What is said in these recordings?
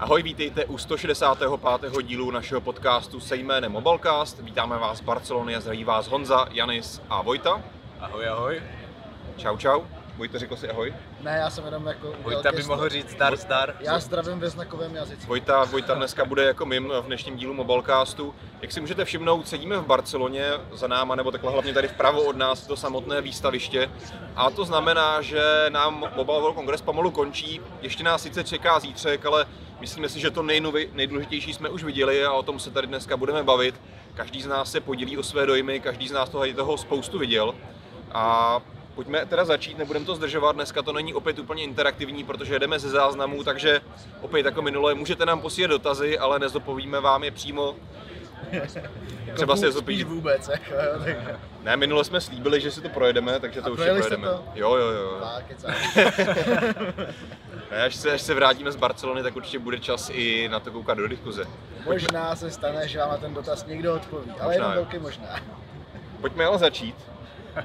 Ahoj, vítejte u 165. dílu našeho podcastu se jménem Mobilecast. Vítáme vás z Barcelony a zdraví vás Honza, Janis a Vojta. Ahoj, ahoj. Čau, čau. Vojta řekl si ahoj. Ne, já jsem jenom jako... Vojta by mohl říct zdar, zdar. Já zdravím ve znakovém jazyce. Vojta, Vojta dneska bude jako mým v dnešním dílu Mobilecastu. Jak si můžete všimnout, sedíme v Barceloně za náma, nebo takhle hlavně tady vpravo od nás, to samotné výstaviště. A to znamená, že nám Mobile World Congress pomalu končí. Ještě nás sice čeká zítřek, ale myslíme si, že to nejnovi, nejdůležitější jsme už viděli a o tom se tady dneska budeme bavit. Každý z nás se podělí o své dojmy, každý z nás toho, toho spoustu viděl. A Pojďme teda začít, nebudeme to zdržovat, dneska to není opět úplně interaktivní, protože jedeme ze záznamů, takže opět jako minule můžete nám posílat dotazy, ale nezopovíme vám je přímo. Třeba si je zopít. vůbec, jako, Ne, minule jsme slíbili, že si to projedeme, takže to A už je projedeme. To? Jo, jo, jo. Tak, ne, až, se, až se vrátíme z Barcelony, tak určitě bude čas i na to koukat do diskuze. Možná se stane, že vám na ten dotaz někdo odpoví, ale jenom velký možná. Pojďme ale začít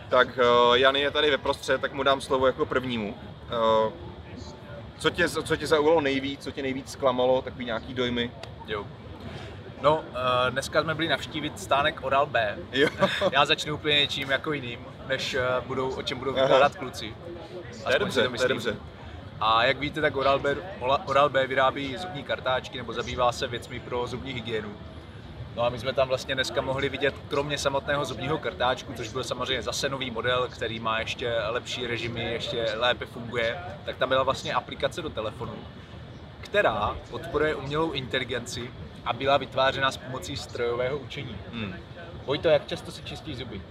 tak uh, Jan je tady ve prostřed, tak mu dám slovo jako prvnímu. Uh, co tě, co tě zaujalo nejvíc, co tě nejvíc zklamalo, takový nějaký dojmy? Jo. No, uh, dneska jsme byli navštívit stánek Oral B. Jo. Já začnu úplně něčím jako jiným, než uh, budou, o čem budou vykládat kluci. To je dobře, to, to je dobře. A jak víte, tak Oral B, Oral B vyrábí zubní kartáčky nebo zabývá se věcmi pro zubní hygienu. No a my jsme tam vlastně dneska mohli vidět, kromě samotného zubního kartáčku, což byl samozřejmě zase nový model, který má ještě lepší režimy, ještě lépe funguje, tak tam byla vlastně aplikace do telefonu, která podporuje umělou inteligenci a byla vytvářena s pomocí strojového učení. Hmm. Vojto, jak často si čistí zuby?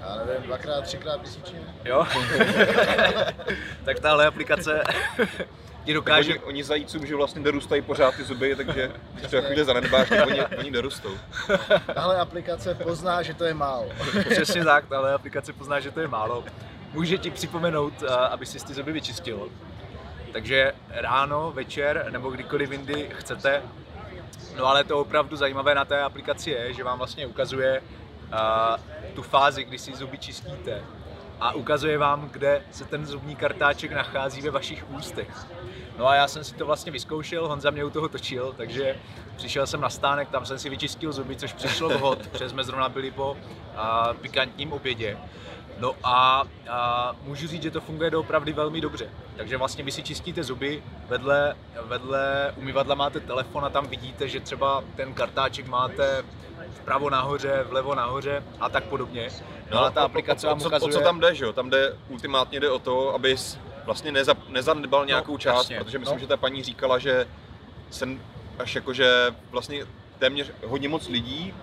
Já nevím, dvakrát, třikrát měsíčně. Jo? tak tahle aplikace ti dokáže... Oni, oni zajícům, že vlastně dorůstají pořád ty zuby, takže když to chvíli zanedbáš, tak oni, oni dorůstou. Tahle aplikace pozná, že to je málo. Přesně tak, tahle aplikace pozná, že to je málo. Může ti připomenout, eh, aby si ty zuby vyčistil. Takže ráno, večer nebo kdykoliv jindy chcete. No ale to opravdu zajímavé na té aplikaci je, že vám vlastně ukazuje uh, tu fázi, kdy si zuby čistíte a ukazuje vám, kde se ten zubní kartáček nachází ve vašich ústech. No a já jsem si to vlastně vyzkoušel, Honza mě u toho točil, takže přišel jsem na stánek, tam jsem si vyčistil zuby, což přišlo vhod, protože jsme zrovna byli po a, pikantním obědě. No a, a můžu říct, že to funguje doopravdy velmi dobře. Takže vlastně vy si čistíte zuby, vedle, vedle umyvadla máte telefon a tam vidíte, že třeba ten kartáček máte vpravo nahoře, vlevo nahoře a tak podobně. No, no a ta aplikace vám ukazuje... O co tam jde, že jo? Tam jde, ultimátně jde o to, abys vlastně neza, nezanedbal nějakou no, část, jasně. protože myslím, no. že ta paní říkala, že jsem až jakože vlastně téměř hodně moc lidí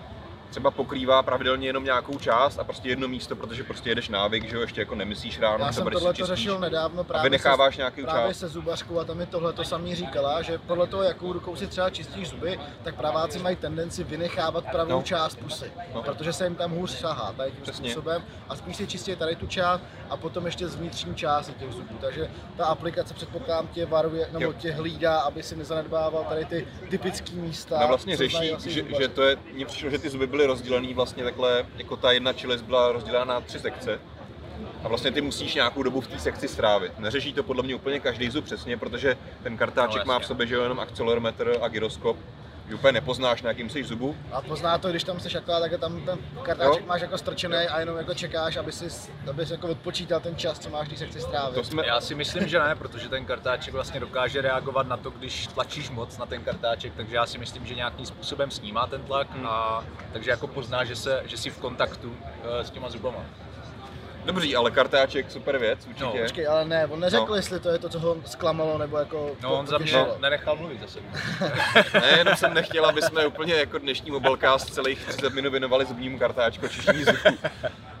třeba pokrývá pravidelně jenom nějakou část a prostě jedno místo, protože prostě jedeš návyk, že jo, ještě jako nemyslíš ráno. Já jsem tohle to řešil nedávno právě, a vynecháváš se, nějaký právě část. se zubařkou a tam mi tohle to samý říkala, že podle toho, jakou rukou si třeba čistíš zuby, tak praváci mají tendenci vynechávat pravou no. část pusy, no. protože se jim tam hůř sahá tady tím Přesně. způsobem a spíš si čistí tady tu část a potom ještě z vnitřní části těch zubů. Takže ta aplikace předpokládám tě varuje, nebo jo. tě hlídá, aby si nezanedbával tady ty typické místa. No vlastně řeší, že, že, to je, mně přišlo, že ty zuby byly rozdělený vlastně takhle, jako ta jedna čelist byla rozdělena na tři sekce. A vlastně ty musíš nějakou dobu v té sekci strávit. Neřeší to podle mě úplně každý zub přesně, protože ten kartáček no, má v sobě že jenom akcelerometr a gyroskop, úplně nepoznáš, na jakým jsi zubu. A pozná to, když tam jsi akorát, tak tam ten kartáček jo. máš jako strčený a jenom jako čekáš, aby si, aby si jako odpočítal ten čas, co máš, když se chci strávit. To jsme... Já si myslím, že ne, protože ten kartáček vlastně dokáže reagovat na to, když tlačíš moc na ten kartáček, takže já si myslím, že nějakým způsobem snímá ten tlak hmm. a takže jako pozná, že, se, že jsi v kontaktu uh, s těma zubama. Dobrý, ale kartáček, super věc, určitě. No, počkej, ale ne, on neřekl, no. jestli to je to, co ho zklamalo, nebo jako No, on za mě no. nenechal mluvit zase. ne, jenom jsem nechtěl, aby jsme úplně jako dnešní mobilecast celých 30 minut věnovali zubnímu kartáčku čištění zubů.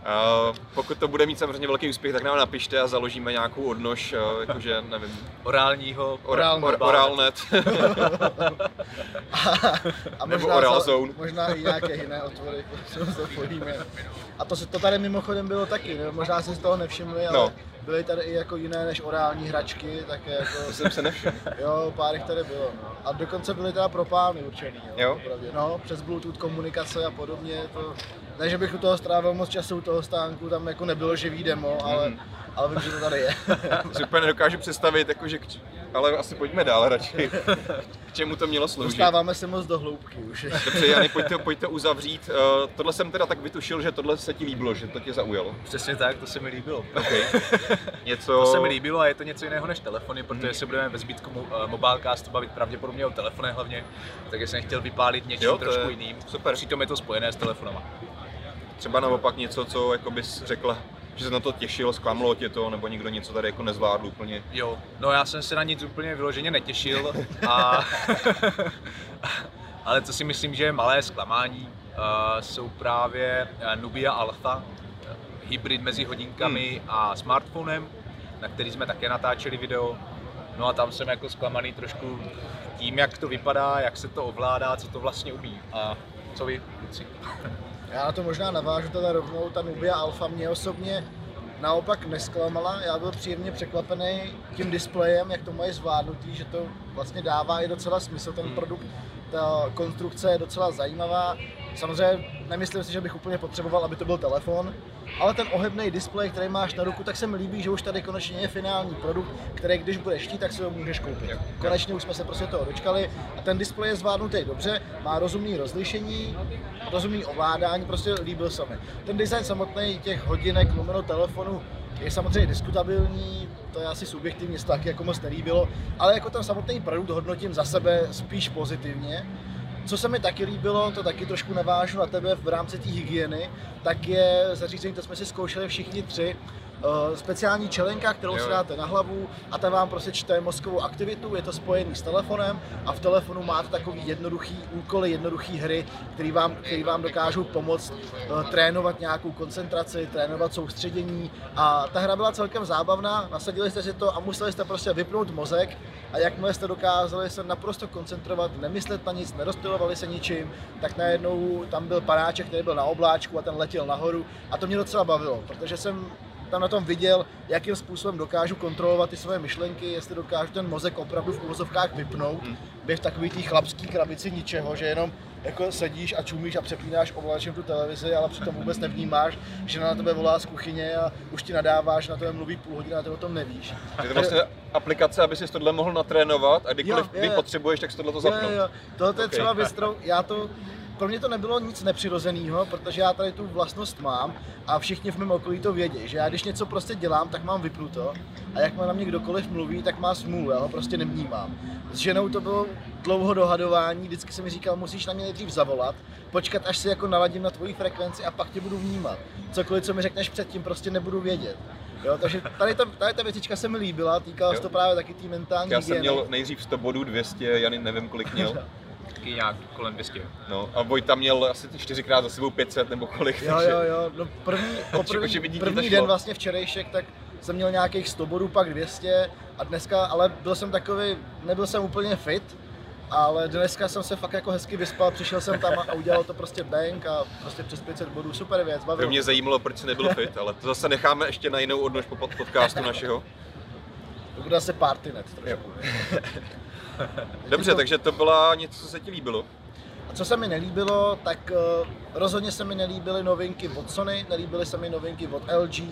Uh, pokud to bude mít samozřejmě velký úspěch, tak nám napište a založíme nějakou odnož, uh, jakože, nevím. Orálního. Oral, or, orálnet. a, a Nebo oral zone. Možná i nějaké jiné otvory, co zapojíme. A to, to tady mimochodem bylo taky, ne? možná si z toho nevšimli, ale no. byly tady i jako jiné než orální hračky, také jako... To jsem se nevšiml. Jo, pár jich tady bylo. No. A dokonce byly teda pro pány určený, jo? jo? No, přes Bluetooth komunikace a podobně, to... Ne, že bych u toho strávil moc času u toho stánku, tam jako nebylo živý demo, ale, mm. ale vím, že to tady je. si úplně nedokážu představit, jako, že, ale asi pojďme dál radši. k čemu to mělo sloužit. Dostáváme se moc do hloubky už. Dobře, Jany, pojďte, pojďte uzavřít. Uh, tohle jsem teda tak vytušil, že tohle se ti líbilo, že to tě zaujalo. Přesně tak, to se mi líbilo. Okay. Něco... To se mi líbilo a je to něco jiného než telefony, protože hmm. se budeme ve zbytku uh, Mobilecastu bavit pravděpodobně o telefonech hlavně, takže jsem chtěl vypálit něčím jo, trošku je... jiným. Super. Přitom je to spojené s telefonama. Třeba naopak něco, co jako bys řekla, že se na to těšil, zklamalo tě to, nebo někdo něco tady jako nezvládl úplně? Jo, no já jsem se na nic úplně vyloženě netěšil, a... ale co si myslím, že je malé zklamání, uh, jsou právě Nubia Alpha, hybrid mezi hodinkami hmm. a smartphonem, na který jsme také natáčeli video. No a tam jsem jako zklamaný trošku tím, jak to vypadá, jak se to ovládá, co to vlastně umí. A co vy, kluci? Já na to možná navážu teda rovnou, ta Nubia Alpha mě osobně naopak nesklamala, já byl příjemně překvapený tím displejem, jak to mají zvládnutý, že to vlastně dává i docela smysl ten hmm. produkt, ta konstrukce je docela zajímavá, Samozřejmě nemyslím si, že bych úplně potřeboval, aby to byl telefon, ale ten ohebný displej, který máš na ruku, tak se mi líbí, že už tady konečně je finální produkt, který když budeš chtít, tak si ho můžeš koupit. Konečně už jsme se prostě toho dočkali a ten displej je zvládnutý dobře, má rozumný rozlišení, rozumný ovládání, prostě líbil se mi. Ten design samotný těch hodinek, lomeno telefonu, je samozřejmě diskutabilní, to je asi subjektivně, taky jako moc nelíbilo, ale jako ten samotný produkt hodnotím za sebe spíš pozitivně. Co se mi taky líbilo, to taky trošku navážu na tebe v rámci té hygieny, tak je zařízení, to jsme si zkoušeli všichni tři, Uh, speciální čelenka, kterou jo. si dáte na hlavu a ta vám prostě čte mozkovou aktivitu, je to spojený s telefonem a v telefonu máte takový jednoduchý úkoly, jednoduchý hry, který vám, který vám dokážou pomoct uh, trénovat nějakou koncentraci, trénovat soustředění a ta hra byla celkem zábavná, nasadili jste si to a museli jste prostě vypnout mozek a jakmile jste dokázali se naprosto koncentrovat, nemyslet na nic, nerozptilovali se ničím, tak najednou tam byl panáček, který byl na obláčku a ten letěl nahoru a to mě docela bavilo, protože jsem tam na tom viděl, jakým způsobem dokážu kontrolovat ty své myšlenky, jestli dokážu ten mozek opravdu v úvozovkách vypnout, hmm. v takový té chlapský krabici ničeho, že jenom jako sedíš a čumíš a přepínáš ovladačem tu televizi, ale přitom vůbec nevnímáš, že na tebe volá z kuchyně a už ti nadáváš, na tebe mluví půl hodiny a ty o tom nevíš. Je to vlastně aplikace, aby si tohle mohl natrénovat a kdykoliv jo, je, kdy potřebuješ, tak si tohle to zapnout. Jo, jo. Tohle je okay. třeba věc, já to pro mě to nebylo nic nepřirozeného, protože já tady tu vlastnost mám a všichni v mém okolí to vědí, že já když něco prostě dělám, tak mám vypnuto a jak na mě kdokoliv mluví, tak má smůlu, já ho prostě nevnímám. S ženou to bylo dlouho dohadování, vždycky se mi říkal, musíš na mě nejdřív zavolat, počkat, až si jako naladím na tvoji frekvenci a pak tě budu vnímat. Cokoliv, co mi řekneš předtím, prostě nebudu vědět. Jo, takže tady ta, tady ta věcička se mi líbila, týkala se to právě taky té mentální Já jsem měl nejdřív 100 bodů, 200, Jany nevím kolik měl. taky nějak kolem 200. No a Vojta měl asi čtyřikrát za sebou 500 nebo kolik. Jo, jo, jo, no první, po první, první den vlastně včerejšek, tak jsem měl nějakých 100 bodů, pak 200 a dneska, ale byl jsem takový, nebyl jsem úplně fit, ale dneska jsem se fakt jako hezky vyspal, přišel jsem tam a udělal to prostě bank a prostě přes 500 bodů, super věc, bavilo. Mě zajímalo, proč jsi nebyl fit, ale to zase necháme ještě na jinou odnož po podcastu našeho. To bude zase partynet trošku. Dobře, takže to byla něco, co se ti líbilo. A co se mi nelíbilo, tak uh, rozhodně se mi nelíbily novinky od Sony, nelíbily se mi novinky od LG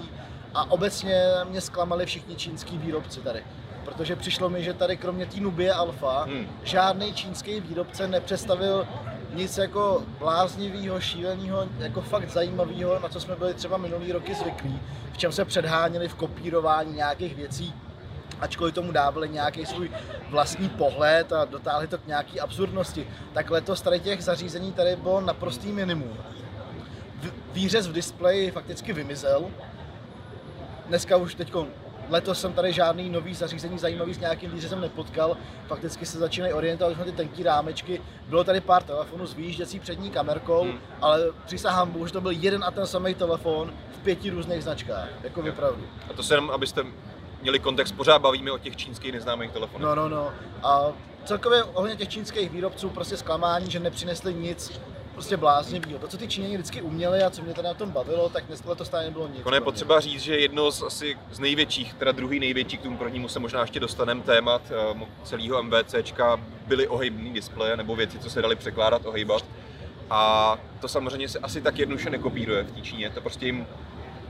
a obecně mě zklamali všichni čínský výrobci tady. Protože přišlo mi, že tady kromě té Nubie Alpha hmm. žádný čínský výrobce nepředstavil nic jako bláznivého, šíleného, jako fakt zajímavého, na co jsme byli třeba minulý roky zvyklí, v čem se předháněli v kopírování nějakých věcí, ačkoliv tomu dávali nějaký svůj vlastní pohled a dotáhli to k nějaký absurdnosti, tak letos tady těch zařízení tady bylo naprostý minimum. Výřez v displeji fakticky vymizel. Dneska už teď letos jsem tady žádný nový zařízení zajímavý s nějakým výřezem nepotkal. Fakticky se začínají orientovat na ty tenký rámečky. Bylo tady pár telefonů s výjížděcí přední kamerkou, hmm. ale přísahám že to byl jeden a ten samý telefon v pěti různých značkách. Jako vypravdu. A to se jenom, abyste měli kontext, pořád bavíme o těch čínských neznámých telefonech. No, no, no. A celkově ohledně těch čínských výrobců prostě zklamání, že nepřinesli nic prostě bláznivého. To, co ty Číňani vždycky uměli a co mě teda na tom bavilo, tak dnes to stále nebylo nic. Ono je potřeba říct, že jedno z asi z největších, teda druhý největší, k tomu prvnímu se možná ještě dostaneme témat eh, celého MVCčka, byly ohybný displeje nebo věci, co se daly překládat, ohejbat. A to samozřejmě se asi tak jednoduše nekopíruje v té Číně, to prostě jim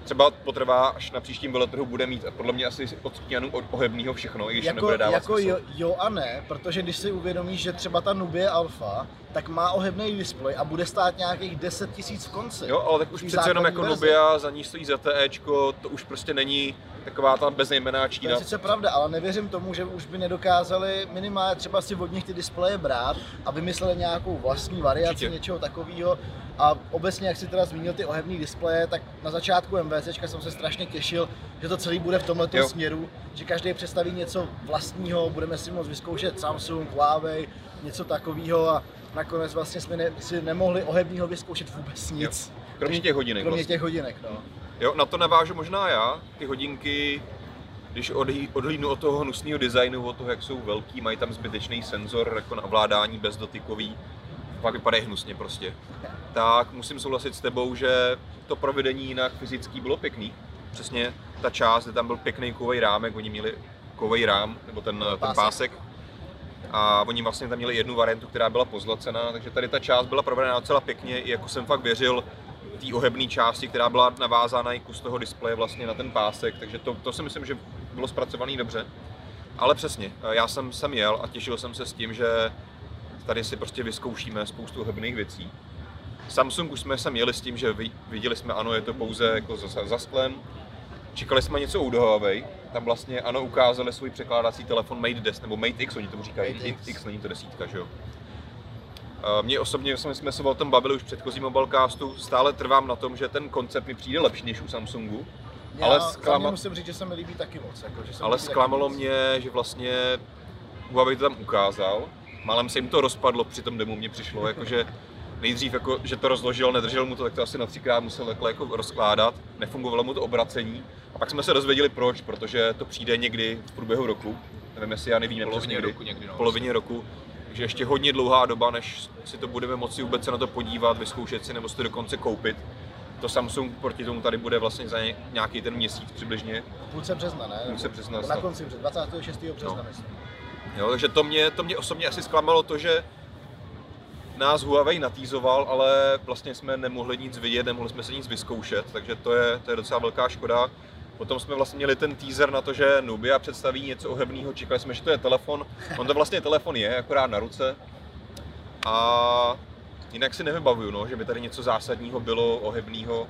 třeba potrvá, až na příštím veletrhu bude mít podle mě asi od Kianu ohebného všechno, i když jako, nebude dávat jako smysl. jo, jo, a ne, protože když si uvědomíš, že třeba ta Nubie Alpha, tak má ohebný displej a bude stát nějakých 10 tisíc v konci. Jo, ale tak už přece jenom jako verze. Nubia, za ní stojí ZTEčko, to už prostě není taková ta bezejmená To Čína. je sice pravda, ale nevěřím tomu, že už by nedokázali minimálně třeba si od nich ty displeje brát a vymysleli nějakou vlastní variaci Určitě. něčeho takového. A obecně, jak si teda zmínil ty ohebný displeje, tak na začátku MVCčka jsem se strašně těšil, že to celý bude v tomhle směru, že každý představí něco vlastního, budeme si moct vyzkoušet Samsung, Huawei, něco takového a nakonec vlastně jsme ne, si nemohli ohebního vyzkoušet vůbec nic. Kromě těch hodinek Kromě vlastně. těch hodinek, no. Jo, na to navážu možná já. Ty hodinky, když odhlí- odhlídnu od toho hnusného designu, od toho, jak jsou velký, mají tam zbytečný senzor jako na ovládání bezdotykový, pak vypadají hnusně prostě. Tak musím souhlasit s tebou, že to provedení jinak fyzický bylo pěkný. Přesně ta část, kde tam byl pěkný kovej rámek, oni měli kovej rám, nebo ten, ten Pásek. pásek. A oni vlastně tam měli jednu variantu, která byla pozlacená, takže tady ta část byla provedená docela pěkně, i jako jsem fakt věřil té ohebné části, která byla navázána i kus toho displeje vlastně na ten pásek, takže to, to si myslím, že bylo zpracované dobře. Ale přesně, já jsem sem jel a těšil jsem se s tím, že tady si prostě vyzkoušíme spoustu ohebných věcí. Samsung už jsme sem jeli s tím, že vi- viděli jsme, ano, je to pouze jako za, za sklem. Čekali jsme něco u Huawei, tam vlastně ano ukázali svůj překládací telefon Mate 10, nebo Mate X, oni tomu říkají, Mate X. X. Není to desítka, že jo. Mně osobně jsme, jsme se o tom bavili už v předchozím mobilecastu, stále trvám na tom, že ten koncept mi přijde lepší než u Samsungu, Já Ale mě musím říct, že se mi líbí taky moc. Jako, že se ale zklamalo mě, že vlastně Huawei to tam ukázal, málem se jim to rozpadlo při tom demo, mně přišlo, jakože nejdřív, jako, že to rozložil, nedržel mu to, tak to asi na třikrát musel takhle jako rozkládat, nefungovalo mu to obracení. A pak jsme se dozvěděli proč, protože to přijde někdy v průběhu roku, nevím jestli já nevím, polovině roku někdy, no. v polovině roku, takže ještě hodně dlouhá doba, než si to budeme moci vůbec se na to podívat, vyzkoušet si nebo si to dokonce koupit. To Samsung proti tomu tady bude vlastně za ně- nějaký ten měsíc přibližně. V půlce března, ne? Půlce března, Na konci března, 26. března, No. myslím. Jo, takže to mě, to mě osobně asi zklamalo to, že nás Huawei natýzoval, ale vlastně jsme nemohli nic vidět, nemohli jsme se nic vyzkoušet, takže to je, to je docela velká škoda. Potom jsme vlastně měli ten teaser na to, že Nubia představí něco ohebného, čekali jsme, že to je telefon. On to vlastně telefon je, akorát na ruce. A jinak si nevybavuju, no, že by tady něco zásadního bylo, ohebného.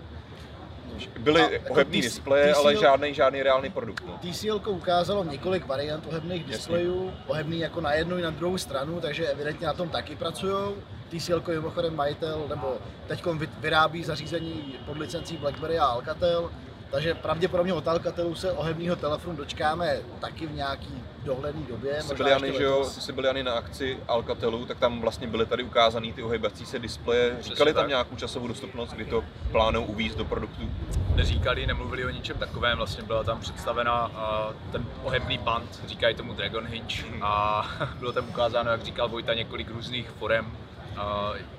Byly jako ohebný TC displeje, TCL ale žádný, žádný reálný produkt. No. TCL ukázalo několik variant ohebných displejů, ohebný jako na jednu i na druhou stranu, takže evidentně na tom taky pracují. TCL je mimochodem majitel, nebo teď vyrábí zařízení pod licencí BlackBerry a Alcatel, takže pravděpodobně od Alcatelu se ohebného telefonu dočkáme taky v nějaký dohledné době. Ty jsi možná byli, Jany, ještě že jo, Jany na akci Alcatelu, tak tam vlastně byly tady ukázaný ty ohybací se displeje. Říkali tam tak. nějakou časovou dostupnost, kdy to plánují uvízt do produktů? neříkali, nemluvili o ničem takovém, vlastně byla tam představena uh, ten ohebný pant, říkají tomu Dragon Hinge a bylo tam ukázáno, jak říkal Vojta, několik různých forem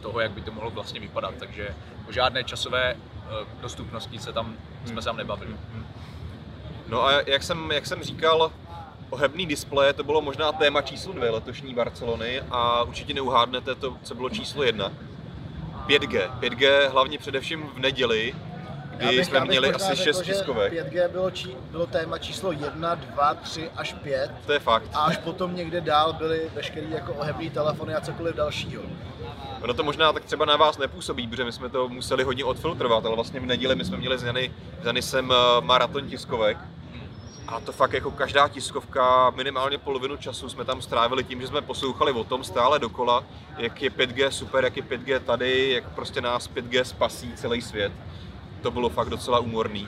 toho, jak by to mohlo vlastně vypadat, takže o žádné časové uh, dostupnosti se tam, jsme se tam nebavili. No a jak jsem, jak jsem říkal, ohebný displeje, to bylo možná téma číslo dvě letošní Barcelony a určitě neuhádnete to, co bylo číslo jedna. 5G. 5G hlavně především v neděli, Já kdy bych- jsme já bych měli asi řekl, 6 že tiskovek. 5G bylo, či, bylo téma číslo 1, 2, 3 až 5 To je fakt. a až potom někde dál byly veškerý jako ohebný telefony a cokoliv dalšího. Ono to možná tak třeba na vás nepůsobí, protože my jsme to museli hodně odfiltrovat, ale vlastně v neděli my jsme měli s Jany, s Janisem eh, maraton tiskovek. A to fakt jako každá tiskovka, minimálně polovinu času jsme tam strávili tím, že jsme poslouchali o tom stále dokola, jak je 5G super, jak je 5G tady, jak prostě nás 5G spasí celý svět. To bylo fakt docela úmorný.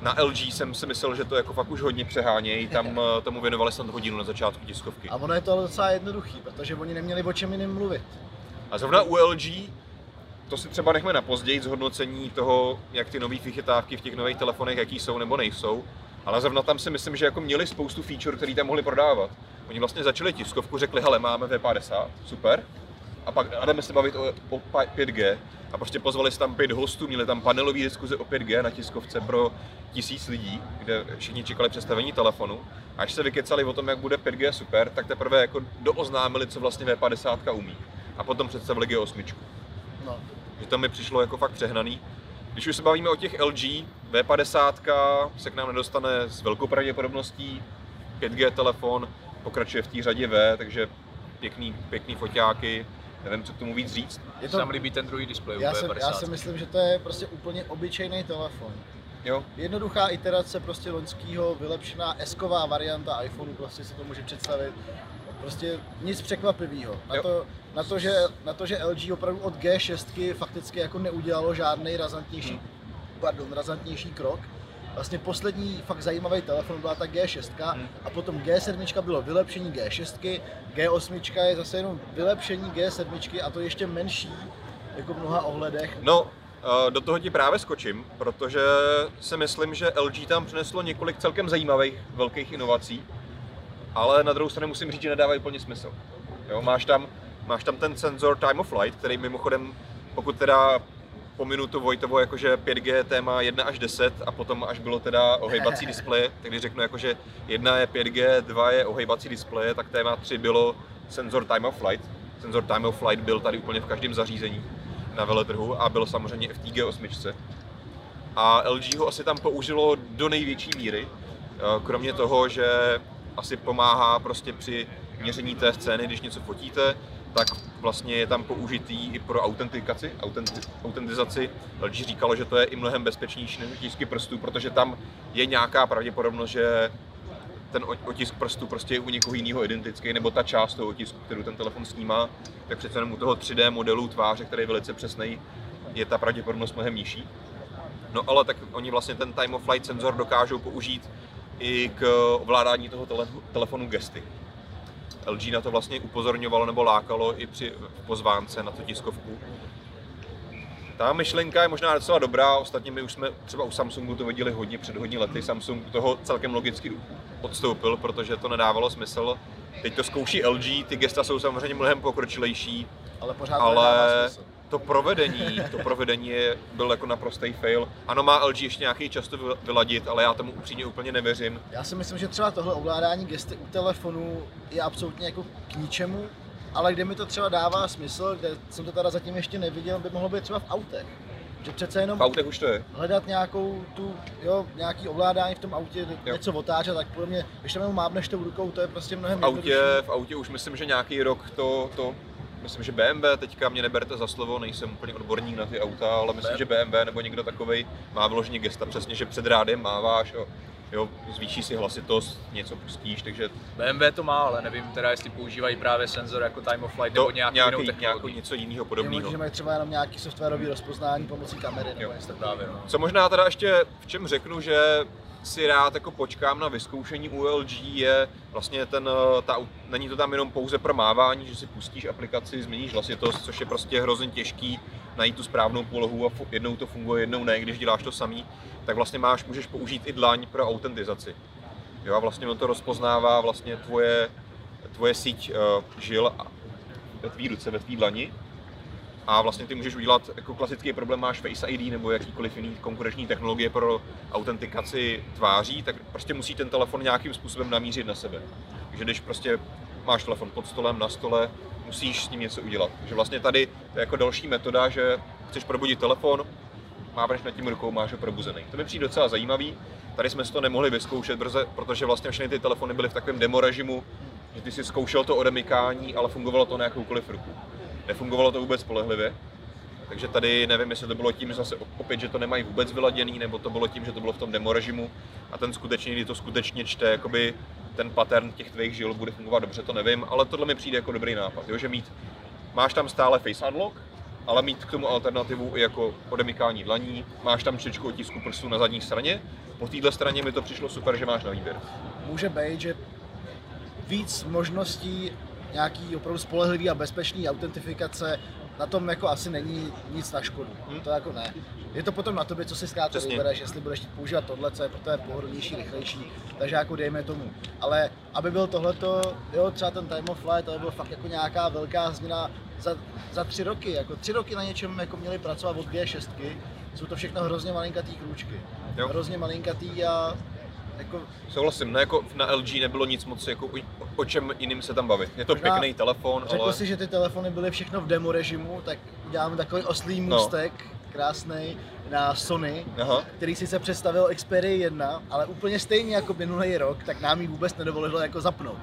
Na LG jsem si myslel, že to jako fakt už hodně přehánějí, tam eh, tomu věnovali snad hodinu na začátku tiskovky. A ono je to ale docela jednoduchý, protože oni neměli o čem jiným mluvit. A zrovna u LG, to si třeba nechme na později zhodnocení toho, jak ty nové vychytávky v těch nových telefonech, jaký jsou nebo nejsou. Ale zrovna tam si myslím, že jako měli spoustu feature, který tam mohli prodávat. Oni vlastně začali tiskovku, řekli, hele, máme V50, super. A pak a jdeme se bavit o, o pa- 5G. A prostě pozvali si tam pět hostů, měli tam panelové diskuze o 5G na tiskovce pro tisíc lidí, kde všichni čekali představení telefonu. A až se vykecali o tom, jak bude 5G super, tak teprve jako dooznámili, co vlastně V50 umí. A potom představili G8. No. Že to mi přišlo jako fakt přehnaný. Když už se bavíme o těch LG, V50 se k nám nedostane s velkou pravděpodobností, 5G telefon pokračuje v té řadě V, takže pěkný, pěkný foťáky, nevím, co k tomu víc říct. Je to... Se líbí ten druhý displej já, si, já si myslím, že to je prostě úplně obyčejný telefon. Jo. Jednoduchá iterace prostě loňského, vylepšená esková varianta iPhoneu, prostě si to může představit. Prostě nic překvapivého. Na to, na, to, že, na to, že LG opravdu od G6 fakticky jako neudělalo žádný razantnější, hmm. pardon, razantnější krok, Vlastně poslední fakt zajímavý telefon byla ta G6 hmm. a potom G7 bylo vylepšení G6, G8 je zase jenom vylepšení G7 a to ještě menší jako v mnoha ohledech. No, eh, do toho ti právě skočím, protože si myslím, že LG tam přineslo několik celkem zajímavých velkých inovací, ale na druhou stranu musím říct, že nedávají plně smysl. Jo, máš, tam, máš tam ten senzor time of flight, který mimochodem, pokud teda pominu to Vojtovo jakože 5G téma 1 až 10 a potom až bylo teda ohejbací displeje, tak když řeknu jakože 1 je 5G, 2 je ohejbací displeje, tak téma 3 bylo senzor time of flight. Senzor time of flight byl tady úplně v každém zařízení na veletrhu a byl samozřejmě v té G8. A LG ho asi tam použilo do největší míry, eh, kromě toho, že asi pomáhá prostě při měření té scény, když něco fotíte, tak vlastně je tam použitý i pro autentikaci, autenty, autentizaci. LG říkalo, že to je i mnohem bezpečnější než otisky prstů, protože tam je nějaká pravděpodobnost, že ten otisk prstů prostě je u někoho jiného identický, nebo ta část toho otisku, kterou ten telefon snímá, tak přece jenom u toho 3D modelu tváře, který je velice přesný, je ta pravděpodobnost mnohem nižší. No ale tak oni vlastně ten time of flight senzor dokážou použít i k ovládání toho telefonu gesty. LG na to vlastně upozorňovalo nebo lákalo i při pozvánce na tu tiskovku. Ta myšlenka je možná docela dobrá, ostatně my už jsme třeba u Samsungu to viděli hodně před hodně lety. Samsung toho celkem logicky odstoupil, protože to nedávalo smysl. Teď to zkouší LG, ty gesta jsou samozřejmě mnohem pokročilejší, ale pořád ale to provedení, to provedení je, byl jako naprostý fail. Ano, má LG ještě nějaký čas to vyladit, ale já tomu upřímně úplně nevěřím. Já si myslím, že třeba tohle ovládání gesty u telefonu je absolutně jako k ničemu, ale kde mi to třeba dává smysl, kde jsem to teda zatím ještě neviděl, by mohlo být třeba v autech. Že přece jenom v autech už to je. hledat nějakou tu, jo, nějaký ovládání v tom autě, jo. něco otáčet, tak podle mě, když tam jenom mábneš tou rukou, to je prostě mnohem v autě, v autě už myslím, že nějaký rok to, to myslím, že BMW, teďka mě neberte za slovo, nejsem úplně odborník na ty auta, ale myslím, že BMW nebo někdo takový má vyloženě gesta přesně, že před rádem máváš, jo, jo, zvýší si hlasitost, něco pustíš, takže... BMW to má, ale nevím teda, jestli používají právě senzor jako time of flight to nebo nějaký, nějaký, jinou nějakou něco jiného podobného. že mají třeba jenom nějaký softwarový rozpoznání pomocí kamery nebo něco právě, no. Co možná teda ještě v čem řeknu, že si rád jako počkám na vyzkoušení u LG je vlastně ten, eh, ta, není to tam jenom pouze pro mávání, že si pustíš aplikaci, změníš hlasitost, což je prostě hrozně těžký najít tu správnou polohu a jednou to funguje, jednou ne, když děláš to samý, tak vlastně máš, můžeš použít i dlaň pro autentizaci. Jo, a vlastně on to rozpoznává vlastně tvoje, tvoje síť uh, žil ve tvý ruce, ve tvý dlani a vlastně ty můžeš udělat, jako klasický problém máš Face ID nebo jakýkoliv jiný konkurenční technologie pro autentikaci tváří, tak prostě musí ten telefon nějakým způsobem namířit na sebe. Takže když prostě máš telefon pod stolem, na stole, musíš s ním něco udělat. Takže vlastně tady to je jako další metoda, že chceš probudit telefon, máváš nad tím rukou, máš ho probuzený. To mi přijde docela zajímavý. Tady jsme si to nemohli vyzkoušet protože vlastně všechny ty telefony byly v takovém demo režimu, že ty si zkoušel to odemykání, ale fungovalo to na jakoukoliv ruku. Nefungovalo to vůbec spolehlivě. Takže tady nevím, jestli to bylo tím zase opět, že to nemají vůbec vyladěný, nebo to bylo tím, že to bylo v tom demo režimu a ten skutečně, kdy to skutečně čte, jakoby ten pattern těch tvých žil bude fungovat dobře, to nevím, ale tohle mi přijde jako dobrý nápad, jo, že mít, máš tam stále Face Unlock, ale mít k tomu alternativu i jako odemykání dlaní, máš tam čtečku otisku prstů na zadní straně, po téhle straně mi to přišlo super, že máš na výběr. Může být, že víc možností nějaký opravdu spolehlivý a bezpečný autentifikace, na tom jako asi není nic na škodu. Hmm. To jako ne. Je to potom na tobě, co si zkrátka vybereš, jestli budeš používat tohle, co je pro tebe pohodlnější, rychlejší, takže jako dejme tomu. Ale aby byl tohleto, jo, třeba ten time of flight, to byl fakt jako nějaká velká změna za, za tři roky, jako tři roky na něčem jako měli pracovat od G6, jsou to všechno hrozně malinkatý krůčky. Jo. Hrozně malinkatý a jako... Souhlasím, no jako na LG nebylo nic moc jako o, o čem jiným se tam bavit. Je to Možná pěkný telefon, řekl ale... si, že ty telefony byly všechno v demo režimu, tak uděláme takový oslý no. můstek. No krásný na Sony, Aha. který si se představil Xperia 1, ale úplně stejně jako minulý rok, tak nám ji vůbec nedovolilo jako zapnout.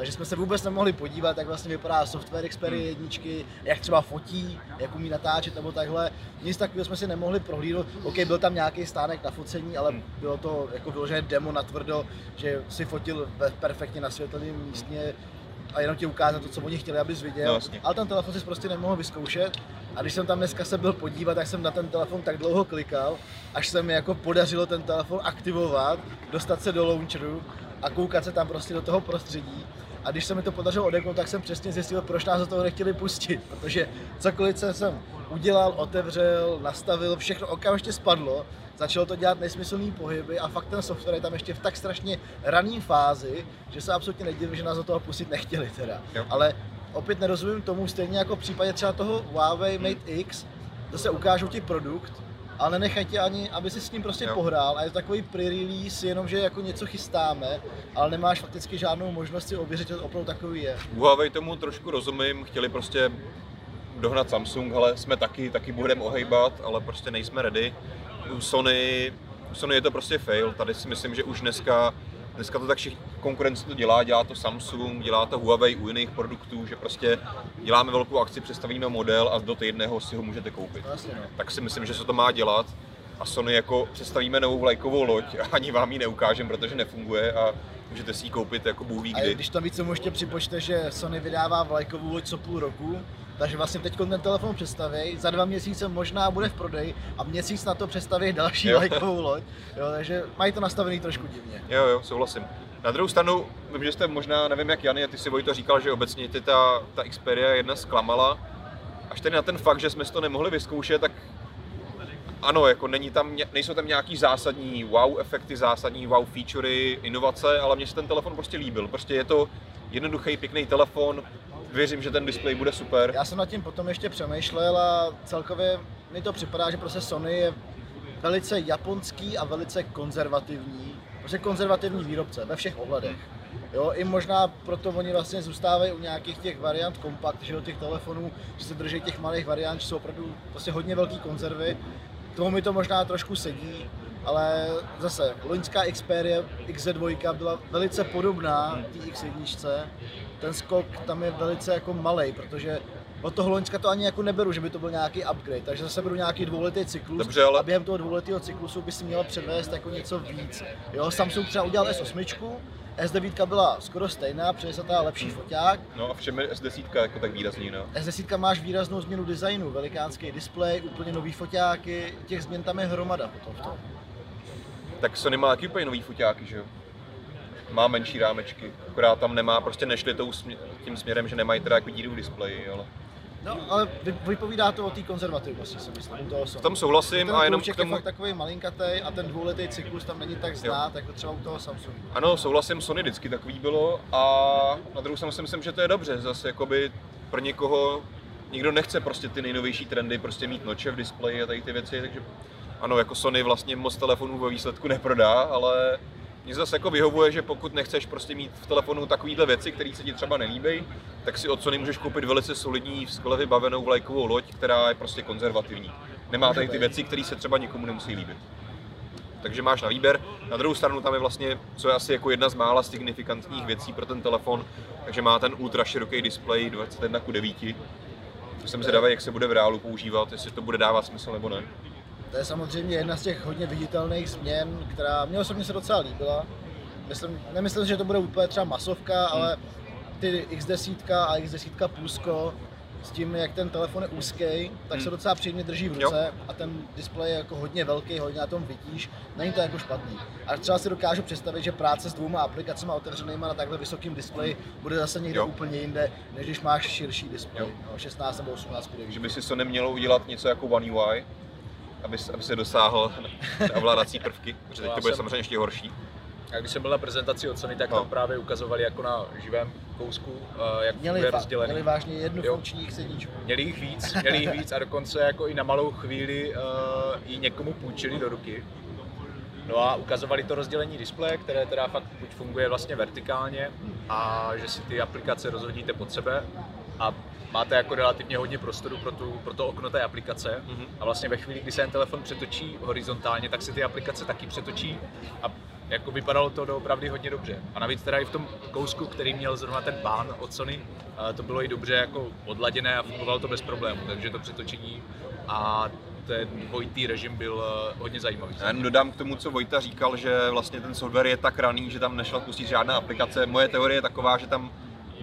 Takže jsme se vůbec nemohli podívat, jak vlastně vypadá software Xperia jedničky, jak třeba fotí, jak umí natáčet nebo takhle. Nic takového jsme si nemohli prohlídnout. OK, byl tam nějaký stánek na focení, ale bylo to jako vyložené demo na tvrdo, že si fotil ve perfektně nasvětleném místě a jenom ti ukázat to, co oni chtěli, abys viděl. No, jasně. ale ten telefon si prostě nemohl vyzkoušet. A když jsem tam dneska se byl podívat, tak jsem na ten telefon tak dlouho klikal, až se mi jako podařilo ten telefon aktivovat, dostat se do launcheru a koukat se tam prostě do toho prostředí. A když se mi to podařilo odeknout, tak jsem přesně zjistil, proč nás do toho nechtěli pustit. Protože cokoliv co jsem udělal, otevřel, nastavil, všechno okamžitě spadlo, začalo to dělat nesmyslný pohyby a fakt ten software je tam ještě v tak strašně rané fázi, že se absolutně nedivím, že nás do toho pustit nechtěli teda. Jo. Ale opět nerozumím tomu, stejně jako v případě třeba toho Huawei Mate X, zase ukážou ti produkt, ale nenechají tě ani, aby si s ním prostě Jo. pohrál a je to takový pre-release, jenom že jako něco chystáme, ale nemáš fakticky žádnou možnost si ověřit, že to opravdu takový je. Huawei tomu trošku rozumím, chtěli prostě dohnat Samsung, ale jsme taky, taky budeme ohejbat, ale prostě nejsme ready. U Sony, u Sony je to prostě fail, tady si myslím, že už dneska, dneska to tak všichni, konkurence to dělá, dělá to Samsung, dělá to Huawei u jiných produktů, že prostě děláme velkou akci, představíme model a do týdného si ho můžete koupit. Vlastně no. Tak si myslím, že se to má dělat a Sony jako představíme novou vlajkovou loď a ani vám ji neukážem, protože nefunguje a můžete si ji koupit jako Bůh ví A kdy. když tam více ještě připočte, že Sony vydává vlajkovou loď co půl roku, takže vlastně teď ten telefon představí, za dva měsíce možná bude v prodeji a měsíc na to představí další Jo. vlajkovou loď, jo, takže mají to nastavený trošku divně. Jo, jo, souhlasím. Na druhou stranu, vím, že jste možná, nevím jak Jany, a ty si Vojto říkal, že obecně ty ta, ta Xperia jedna zklamala. Až tedy na ten fakt, že jsme si to nemohli vyzkoušet, tak ano, jako není tam, nejsou tam nějaký zásadní wow efekty, zásadní wow featurey, inovace, ale mně se ten telefon prostě líbil. Prostě je to jednoduchý, pěkný telefon, věřím, že ten displej bude super. Já jsem nad tím potom ještě přemýšlel a celkově mi to připadá, že prostě Sony je velice japonský a velice konzervativní, prostě konzervativní výrobce ve všech ohledech. Jo, i možná proto oni vlastně zůstávají u nějakých těch variant kompakt, že do těch telefonů, že se drží těch malých variant, že jsou opravdu prostě hodně velký konzervy. K tomu mi to možná trošku sedí, ale zase loňská Xperia XZ2 byla velice podobná té X1. Ten skok tam je velice jako malý, protože od toho Loňska to ani jako neberu, že by to byl nějaký upgrade, takže zase beru nějaký dvouletý cyklus Dobře, ale- a během toho dvouletého cyklusu by si měla předvést jako něco víc. Jo, Samsung třeba udělal S8, S9 byla skoro stejná, přinesla ta lepší foťák, No a v čem je S10 jako tak výrazný, no? S10 máš výraznou změnu designu, velikánský displej, úplně nový foťáky, těch změn tam je hromada potom v tom. Tak Sony má taky úplně nový foťáky, že jo? Má menší rámečky, akorát tam nemá, prostě nešli tou smě- tím směrem, že nemají teda jako díru v displeji, ale No, ale vy- vypovídá to o té konzervativnosti, si myslím, toho Sony. v tom souhlasím ten a jenom k je tomu, fakt takový malinkatej a ten dvouletý cyklus tam není tak znát, jako třeba u toho Samsungu. ano, souhlasím, Sony vždycky takový bylo a na druhou stranu si myslím, že to je dobře, zase jakoby pro někoho, nikdo nechce prostě ty nejnovější trendy, prostě mít noče v displeji a tady ty věci, takže ano, jako Sony vlastně moc telefonů ve výsledku neprodá, ale mně zase jako vyhovuje, že pokud nechceš prostě mít v telefonu takovýhle věci, které se ti třeba nelíbí, tak si od Sony můžeš koupit velice solidní, skvěle vybavenou vlajkovou loď, která je prostě konzervativní. Nemá tady ty věci, které se třeba nikomu nemusí líbit. Takže máš na výběr. Na druhou stranu tam je vlastně, co je asi jako jedna z mála signifikantních věcí pro ten telefon, takže má ten ultra široký displej 21 k 9. Jsem zvědavý, jak se bude v reálu používat, jestli to bude dávat smysl nebo ne. To je samozřejmě jedna z těch hodně viditelných změn, která mě osobně se docela líbila. Myslím, nemyslím, že to bude úplně třeba masovka, ale ty X10 a X10 Plusko s tím, jak ten telefon je úzký, tak se Hmm. docela příjemně drží v ruce a ten displej je jako hodně velký, hodně na tom vidíš, není to jako špatný. A třeba si dokážu představit, že práce s dvěma aplikacemi otevřenýma na takhle vysokém displeji bude zase někde Jo. úplně jinde, než když máš širší displej, Jo. no, 16 nebo 18 9. Že by si Sony mělo udělat něco jako One UI, aby, aby se dosáhl na ovládací prvky, protože teď to bude jsem- samozřejmě ještě horší. A když jsem byl na prezentaci od Sony, tak No. tam právě ukazovali jako na živém kousku, eh, jak Měli, bude rozdělený. měli vážně jednu funkční X1. Měli jich víc, měli jich víc a dokonce jako i na malou chvíli uh, ji někomu půjčili do ruky. No a ukazovali to rozdělení displeje, které teda fakt buď funguje vlastně vertikálně a že si ty aplikace rozhodíte pod sebe a máte jako relativně hodně prostoru pro, tu, pro to okno té aplikace mm-hmm. a vlastně ve chvíli, kdy se ten telefon přetočí horizontálně, tak se ty aplikace taky přetočí a jako vypadalo to opravdu hodně dobře. A navíc teda i v tom kousku, který měl zrovna ten pán od Sony, to bylo i dobře jako odladěné a fungovalo to bez problémů, takže to přetočení a ten dvojitý režim byl eh, hodně zajímavý. Já jen dodám k tomu, co Vojta říkal, že vlastně ten software je tak raný, že tam nešla pustit žádná aplikace. Moje teorie je taková, že tam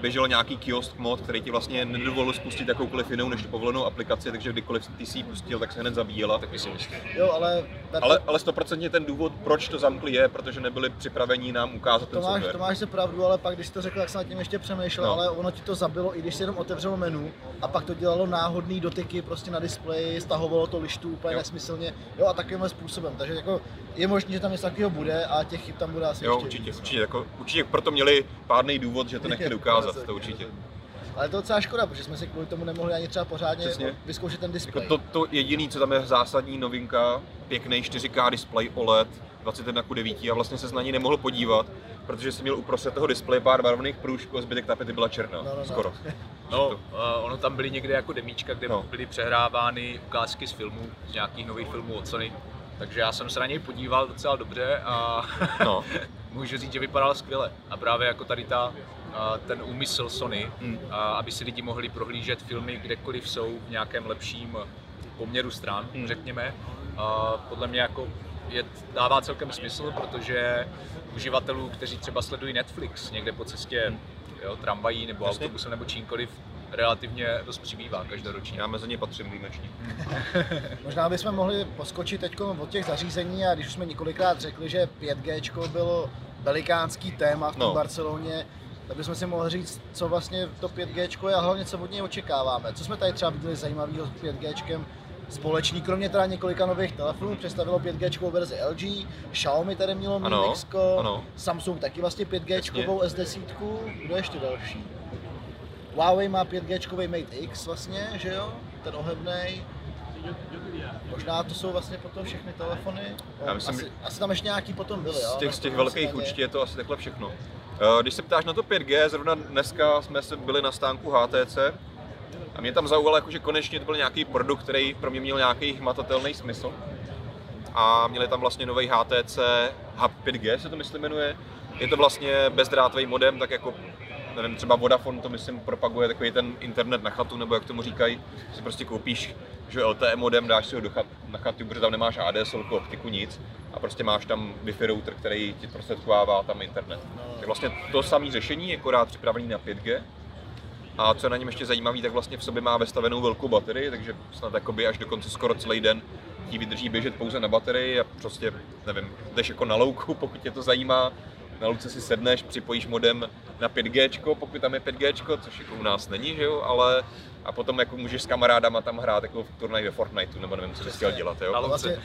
běžel nějaký kiosk mod, který ti vlastně nedovolil spustit jakoukoliv jinou než povolenou aplikaci, takže kdykoliv ty si ji pustil, tak se hned zabíjela. Tak myslím. Jo, ale... Ale, ale 100% ten důvod, proč to zamkli, je, protože nebyli připraveni nám ukázat to ten máš, software. To máš se pravdu, ale pak, když to řekl, jak jsem nad tím ještě přemýšlel, no. ale ono ti to zabilo, i když si jenom otevřelo menu a pak to dělalo náhodný dotyky prostě na displeji, stahovalo to lištu úplně jo. nesmyslně, jo a takovým způsobem. Takže jako je možné, že tam něco takového bude a těch chyb tam bude asi jo, ještě určitě, víc. určitě, jako, určitě proto měli pádný důvod, že to nechtěli ukázat, to určitě. Ale to je docela škoda, protože jsme si kvůli tomu nemohli ani třeba pořádně Přesně. vyzkoušet ten displej. Jako to, to jediné, co tam je zásadní novinka, pěkný 4K display OLED, 21 k 9 a vlastně se na ní nemohl podívat, protože jsem měl uprostřed toho displeje pár barevných průžků a zbytek tapety byla černá, No, no, no. skoro. No, uh, ono tam byly někde jako demíčka, kde No. byly přehrávány ukázky z filmů, z nějakých nových filmů od Sony. Takže já jsem se na něj podíval docela dobře a No. můžu říct, že vypadal skvěle. A právě jako tady ta, ten úmysl Sony, Hmm. a aby si lidi mohli prohlížet filmy kdekoliv jsou v nějakém lepším poměru stran, Hmm. řekněme, a podle mě jako je, dává celkem smysl, protože uživatelů, kteří třeba sledují Netflix někde po cestě jo, tramvají nebo Jasně. autobusem nebo čímkoliv, relativně dost přibývá každoročně. Já mezi ně patřím výjimečně. Možná bychom mohli poskočit teď od těch zařízení a když už jsme několikrát řekli, že 5G bylo velikánský téma v tom no. Barceloně, tak bychom si mohli říct, co vlastně to 5G je a hlavně co od něj očekáváme. Co jsme tady třeba viděli zajímavého s 5G společný, kromě teda několika nových telefonů, představilo 5G verzi LG, Xiaomi tady mělo Mi ano. Samsung taky vlastně 5G Jasně. S10, kdo ještě další? Huawei má 5G Mate X vlastně, že jo, ten ohebnej. Možná to jsou vlastně potom všechny telefony. Já myslím, asi, že- asi tam ještě nějaký potom byly, jo? Z těch, Na z těch velkých určitě je to asi takhle všechno. Eh, Když se ptáš na to 5G, zrovna dneska jsme se byli na stánku HTC a mě tam zaujalo, jako, že konečně to byl nějaký produkt, který pro mě měl nějaký hmatatelný smysl. A měli tam vlastně nový HTC Hub 5G, se to myslím jmenuje. Je to vlastně bezdrátový modem, tak jako nevím, třeba Vodafone to myslím propaguje takový ten internet na chatu, nebo jak tomu říkají, si prostě koupíš že LTE modem, dáš si ho do chat, na chatu, protože tam nemáš ADSL, optiku, nic a prostě máš tam Wi-Fi router, který ti prostředkovává tam internet. Tak vlastně to samé řešení, akorát připravený na 5G. A co je na něm ještě zajímavé, tak vlastně v sobě má vestavenou velkou baterii, takže snad jakoby až dokonce skoro celý den ti vydrží běžet pouze na baterii a prostě, nevím, jdeš jako na louku, pokud tě to zajímá, na louce si sedneš, připojíš modem na 5G, pokud tam je 5G, což jako u nás není, že jo, ale a potom jako můžeš s kamarádama tam hrát jako v turnaj ve Fortniteu, nebo nevím, co bys chtěl dělat, jo. Vlastně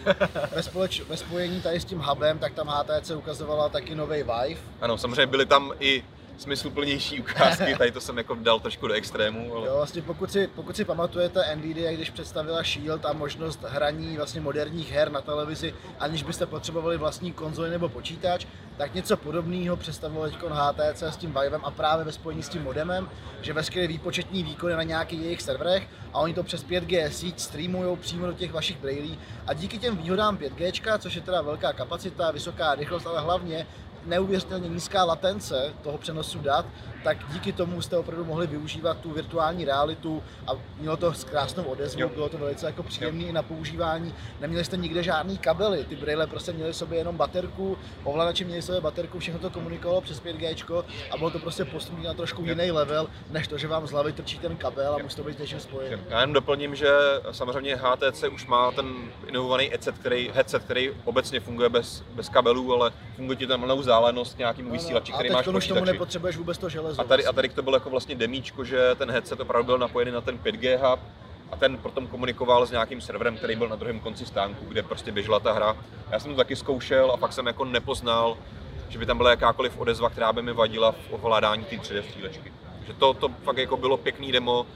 ve, společ, ve spojení tady s tím hubem, tak tam HTC ukazovala taky nový Vive. Ano, samozřejmě byly tam i smysluplnější ukázky, tady to jsem jako dal trošku do extrému, ale Jo, vlastně pokud si, pokud si pamatujete NVIDIA, když představila Shield a možnost hraní vlastně moderních her na televizi, aniž byste potřebovali vlastní konzoli nebo počítač, tak něco podobného představilo teď HTC s tím Vivem a právě ve spojení s tím modemem, že veškeré výpočetní výkony na nějakých jejich serverech a oni to přes 5G síť streamují přímo do těch vašich brailí a díky těm výhodám 5G, což je teda velká kapacita, vysoká rychlost, ale hlavně neuvěřitelně nízká latence toho přenosu dat, tak díky tomu jste opravdu mohli využívat tu virtuální realitu a mělo to krásnou odezvu, Jo. bylo to velice jako příjemné i na používání. Neměli jste nikde žádný kabely, ty brýle prostě měly sobě jenom baterku, ovladače měli sobě baterku, všechno to komunikovalo přes 5G a bylo to prostě posunuté na trošku jiný level, než to, že vám z hlavy trčí ten kabel a musí to být s něčím spojený. Já jen doplním, že samozřejmě HTC už má ten inovovaný headset, který, headset, který obecně funguje bez, bez kabelů, ale funguje ti tam malou vzdálenost vysílači, No, a který máš už tomu nepotřebuješ vůbec to železo. A tady, a tady to bylo jako vlastně demíčko, že ten headset opravdu byl napojený na ten 5G hub a ten potom komunikoval s nějakým serverem, který byl na druhém konci stánku, kde prostě běžela ta hra. Já jsem to taky zkoušel a fakt jsem jako nepoznal, že by tam byla jakákoliv odezva, která by mi vadila v ovládání té 3D střílečky. Takže to, to fakt jako bylo pěkný demo.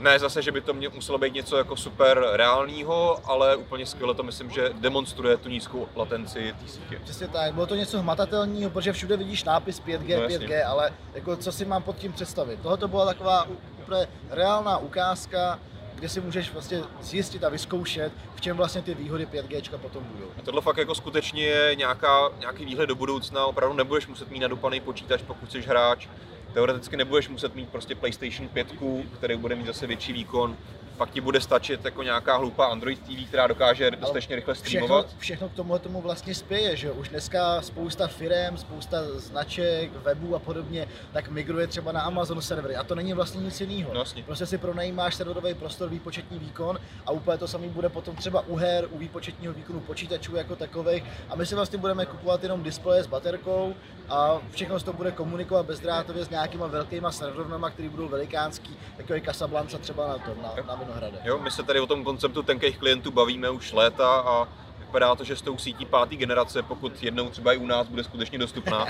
Ne zase, že by to mě, muselo být něco jako super reálního, ale úplně skvěle to myslím, že demonstruje tu nízkou latenci té sítě. Přesně tak, bylo to něco hmatatelného, protože všude vidíš nápis 5G, No, jasně. 5G, ale jako co si mám pod tím představit? Tohle to byla taková úplně reálná ukázka, kde si můžeš vlastně zjistit a vyzkoušet, v čem vlastně ty výhody 5G potom budou. A tohle fakt jako skutečně je nějaká, nějaký výhled do budoucna, opravdu nebudeš muset mít nadupaný počítač, pokud jsi hráč, teoreticky nebudeš muset mít prostě PlayStation 5, který bude mít zase větší výkon, pak ti bude stačit jako nějaká hloupá Android TV, která dokáže dostatečně rychle streamovat. Všechno, všechno k tomu tomu vlastně spěje, že už dneska spousta firm, spousta značek, webů a podobně, tak migruje třeba na Amazon servery a to není vlastně nic jiného. No, vlastně. prostě si pronajímáš serverový prostor, výpočetní výkon a úplně to samé bude potom třeba u her, u výpočetního výkonu počítačů jako takových a my si vlastně budeme kupovat jenom displeje s baterkou a všechno se to bude komunikovat bezdrátově s nějakýma velkýma serverama, které budou velikánský, jako je Casablanca třeba na tom, na, na Vinohradech. Jo, my se tady o tom konceptu tenkých klientů bavíme už léta a vypadá to, že s tou sítí páté generace, pokud jednou třeba i u nás bude skutečně dostupná,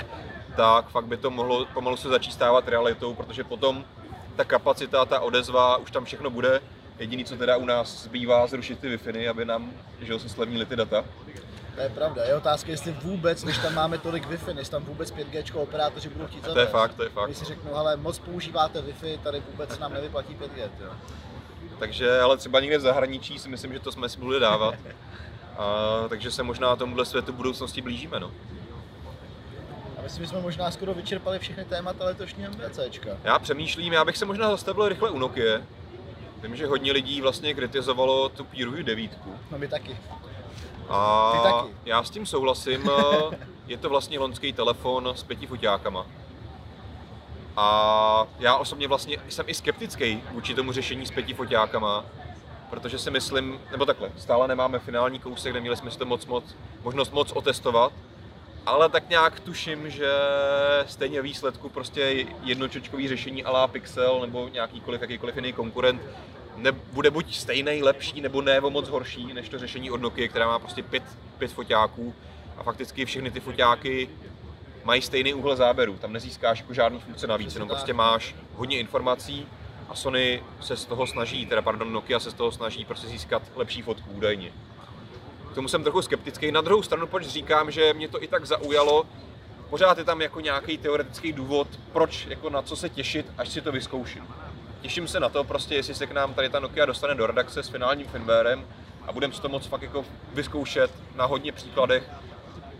tak fakt by to mohlo pomalu se začít stávat realitou, protože potom ta kapacita, ta odezva, už tam všechno bude. Jediný, co teda u nás zbývá, zrušit ty wi aby nám že se slevnili ty data. To je pravda. Je otázka, jestli vůbec, když tam máme tolik Wi-Fi, jestli tam vůbec 5G operátoři budou chtít zavést. To je fakt, to je fakt. Když si řeknu, ale moc používáte Wi-Fi, tady vůbec nám nevyplatí 5G. Jo. Takže, ale třeba někde v zahraničí si myslím, že to jsme si bude dávat. A, takže se možná tomuhle světu budoucnosti blížíme. No. A myslím, že jsme možná skoro vyčerpali všechny témata letošního MVCčka. Já přemýšlím, já bych se možná zastavil rychle u Nokia. Vím, že hodně lidí vlastně kritizovalo tu P devítku. No my taky. A taky. já s tím souhlasím. Je to vlastně lonský telefon s pěti foťákama. A já osobně vlastně jsem i skeptický vůči tomu řešení s pěti foťákama, protože si myslím, nebo takhle, stále nemáme finální kousek, neměli jsme si to moc, moc, možnost moc otestovat, ale tak nějak tuším, že stejně výsledku prostě jednočočkový řešení ala Pixel nebo nějakýkoliv, jakýkoliv jiný konkurent nebude buď stejný, lepší, nebo ne o moc horší, než to řešení od Nokia, která má prostě pět, pět foťáků a fakticky všechny ty foťáky mají stejný úhel záběru, tam nezískáš jako žádný funkce navíc, jenom prostě máš hodně informací a Sony se z toho snaží, teda pardon, Nokia se z toho snaží prostě získat lepší fotku údajně. K tomu jsem trochu skeptický. Na druhou stranu, proč říkám, že mě to i tak zaujalo, pořád je tam jako nějaký teoretický důvod, proč, jako na co se těšit, až si to vyzkouším. Těším se na to, prostě jestli se k nám tady ta Nokia dostane do redakce s finálním firmwarem a budeme si to moc fakt jako vyzkoušet na hodně příkladech,